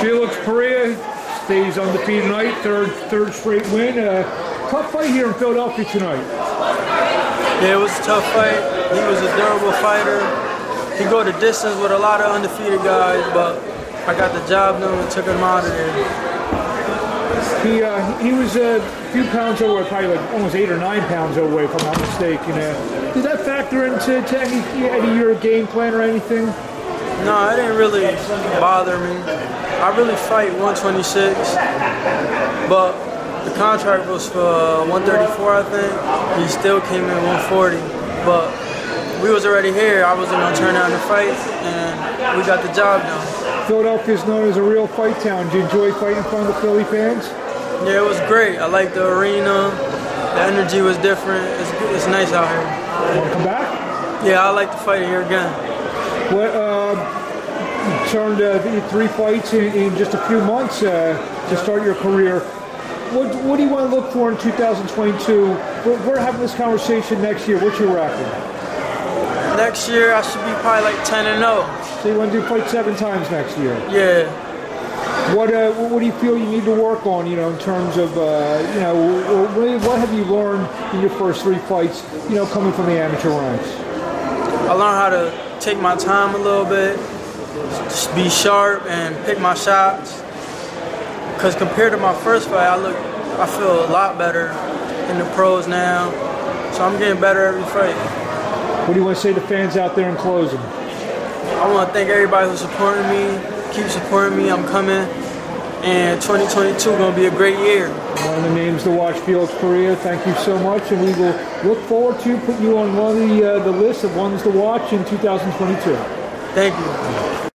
Felix Parrilla stays undefeated tonight, third third straight win. Uh, tough fight here in Philadelphia tonight. Yeah, it was a tough fight. He was a durable fighter. He go the distance with a lot of undefeated guys, but I got the job done and took him out of there. He uh, he was a few pounds overweight, probably like almost eight or nine pounds overweight, if I'm not mistaken. Uh, did that factor into to any, any of your game plan or anything? No, it didn't really bother me. I really fight 126, but the contract was for 134, I think. He still came in 140, but we was already here. I wasn't gonna turn down the fight, and we got the job done. Philadelphia is known as a real fight town. Do you enjoy fighting in front of the Philly fans? Yeah, it was great. I liked the arena. The energy was different. It's, it's nice out here. Want to come back? Yeah, I like to fight here again. What uh, turned uh, three fights in, in just a few months uh, to start your career. What, what do you want to look for in 2022? We're, we're having this conversation next year. What's your record? Next year, I should be probably like 10 and 0. So you want to do fight seven times next year? Yeah. What uh, what do you feel you need to work on? You know, in terms of uh, you know, what, what have you learned in your first three fights? You know, coming from the amateur ranks. I learned how to take my time a little bit, just be sharp and pick my shots. Because compared to my first fight, I look, I feel a lot better in the pros now. So I'm getting better every fight. What do you want to say to fans out there in closing? I want to thank everybody who's supporting me. Keep supporting me. I'm coming. And 2022 going to be a great year. One of the names to watch, Felix Parrilla. Thank you so much, and we will look forward to put you on one of the uh, the list of ones to watch in 2022. Thank you.